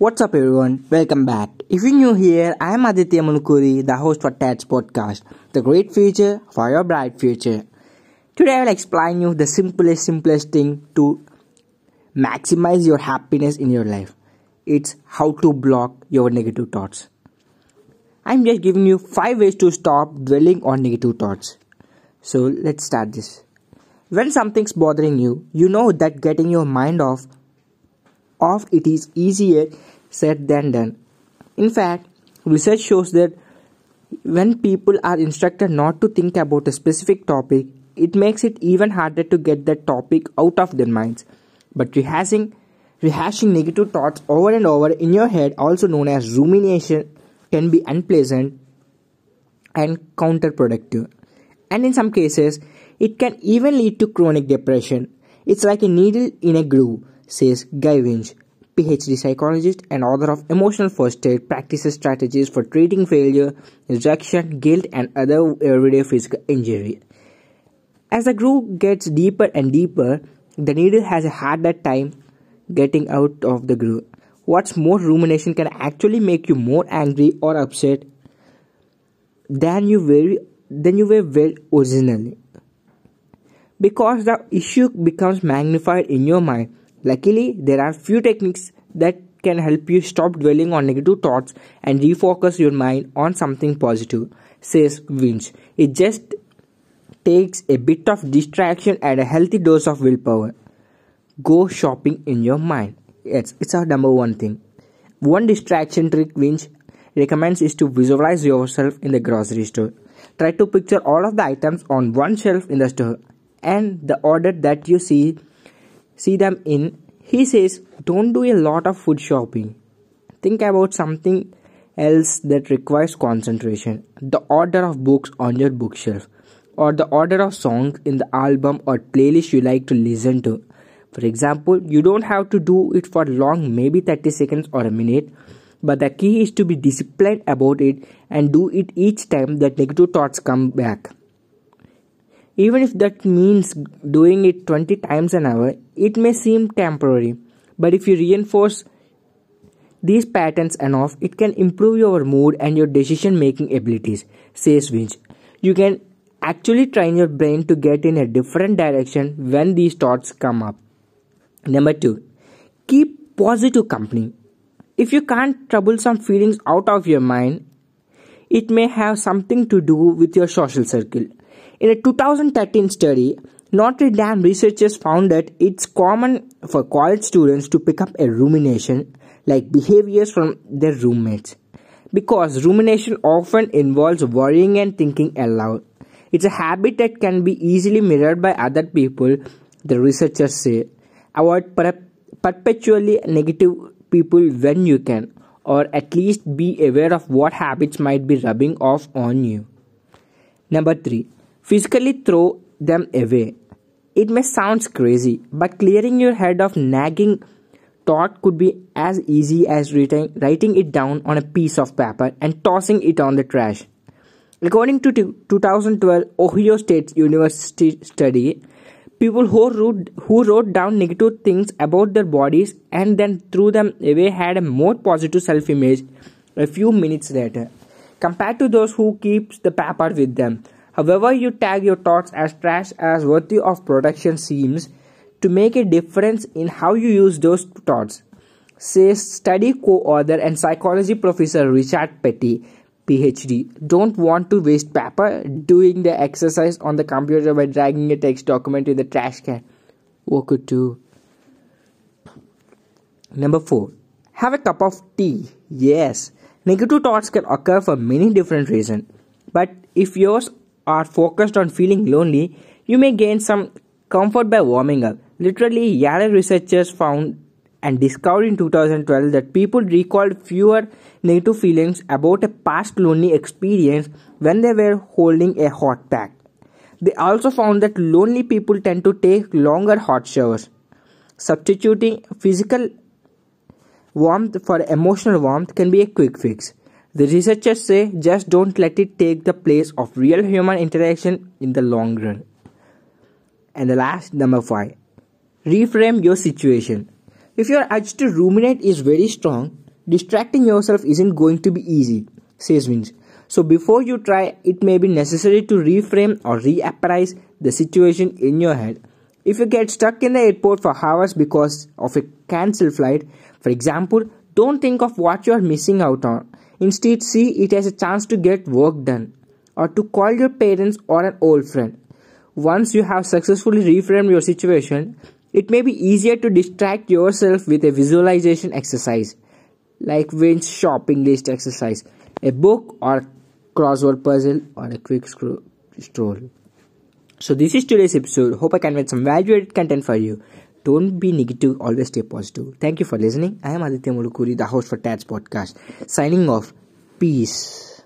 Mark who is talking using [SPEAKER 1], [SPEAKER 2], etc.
[SPEAKER 1] What's up, everyone? Welcome back. If you're new here, I am Aditya Manukuri, the host for TED's podcast, The Great Future for Your Bright Future. Today, I will explain you the simplest, simplest thing to maximize your happiness in your life. It's how to block your negative thoughts. I'm just giving you five ways to stop dwelling on negative thoughts. So, let's start this. When something's bothering you, you know that getting your mind off of it is easier said than done. In fact, research shows that when people are instructed not to think about a specific topic, it makes it even harder to get that topic out of their minds. But rehashing, rehashing negative thoughts over and over in your head, also known as rumination, can be unpleasant and counterproductive. And in some cases, it can even lead to chronic depression. It's like a needle in a groove, says Guy Winch, PhD psychologist and author of Emotional First Aid Practices Strategies for Treating Failure, Rejection, Guilt, and Other Everyday Physical Injury. As the groove gets deeper and deeper, the needle has a harder time getting out of the groove. What's more, rumination can actually make you more angry or upset than you were, than you were well originally. Because the issue becomes magnified in your mind Luckily, there are few techniques that can help you stop dwelling on negative thoughts and refocus your mind on something positive, says Winch. It just takes a bit of distraction and a healthy dose of willpower. Go shopping in your mind. Yes, it's our number one thing. One distraction trick Winch recommends is to visualize yourself in the grocery store. Try to picture all of the items on one shelf in the store and the order that you see see them in. He says, don't do a lot of food shopping. Think about something else that requires concentration. The order of books on your bookshelf, or the order of songs in the album or playlist you like to listen to. For example, you don't have to do it for long, maybe 30 seconds or a minute, but the key is to be disciplined about it and do it each time that negative thoughts come back. Even if that means doing it 20 times an hour, it may seem temporary. But if you reinforce these patterns enough, it can improve your mood and your decision making abilities, says Winch. You can actually train your brain to get in a different direction when these thoughts come up. Number two, keep positive company. If you can't troublesome feelings out of your mind, it may have something to do with your social circle. In a 2013 study, Notre Dame researchers found that it's common for college students to pick up a rumination like behaviors from their roommates because rumination often involves worrying and thinking aloud. It's a habit that can be easily mirrored by other people, the researchers say. Avoid per- perpetually negative people when you can, or at least be aware of what habits might be rubbing off on you. Number 3 physically throw them away. It may sound crazy, but clearing your head of nagging thought could be as easy as writing, writing it down on a piece of paper and tossing it on the trash. According to 2012 Ohio State University study, people who wrote, who wrote down negative things about their bodies and then threw them away had a more positive self-image a few minutes later compared to those who keeps the paper with them. However, you tag your thoughts as trash as worthy of protection seems to make a difference in how you use those thoughts, says study co-author and psychology professor Richard Petty, PhD. Don't want to waste paper doing the exercise on the computer by dragging a text document in the trash can. What could do? Number 4. Have a cup of tea. Yes. Negative thoughts can occur for many different reasons. But if yours are focused on feeling lonely, you may gain some comfort by warming up. Literally, Yale researchers found and discovered in 2012 that people recalled fewer negative feelings about a past lonely experience when they were holding a hot pack. They also found that lonely people tend to take longer hot showers. Substituting physical warmth for emotional warmth can be a quick fix. The researchers say just don't let it take the place of real human interaction in the long run. And the last, number five, reframe your situation. If your urge to ruminate is very strong, Distracting yourself isn't going to be easy, says Winch. So before you try, it may be necessary to reframe or reappraise the situation in your head. If you get stuck in the airport for hours because of a cancelled flight, for example, don't think of what you are missing out on. Instead, see it as a chance to get work done or to call your parents or an old friend. Once you have successfully reframed your situation, it may be easier to distract yourself with a visualization exercise like Winch's shopping list exercise, a book or crossword puzzle or a quick stroll. So this is today's episode. Hope I conveyed some valuable content for you. Don't be negative, always stay positive. Thank you for listening. I am Aditya Mulukuri, the host for Tats podcast. Signing off. Peace.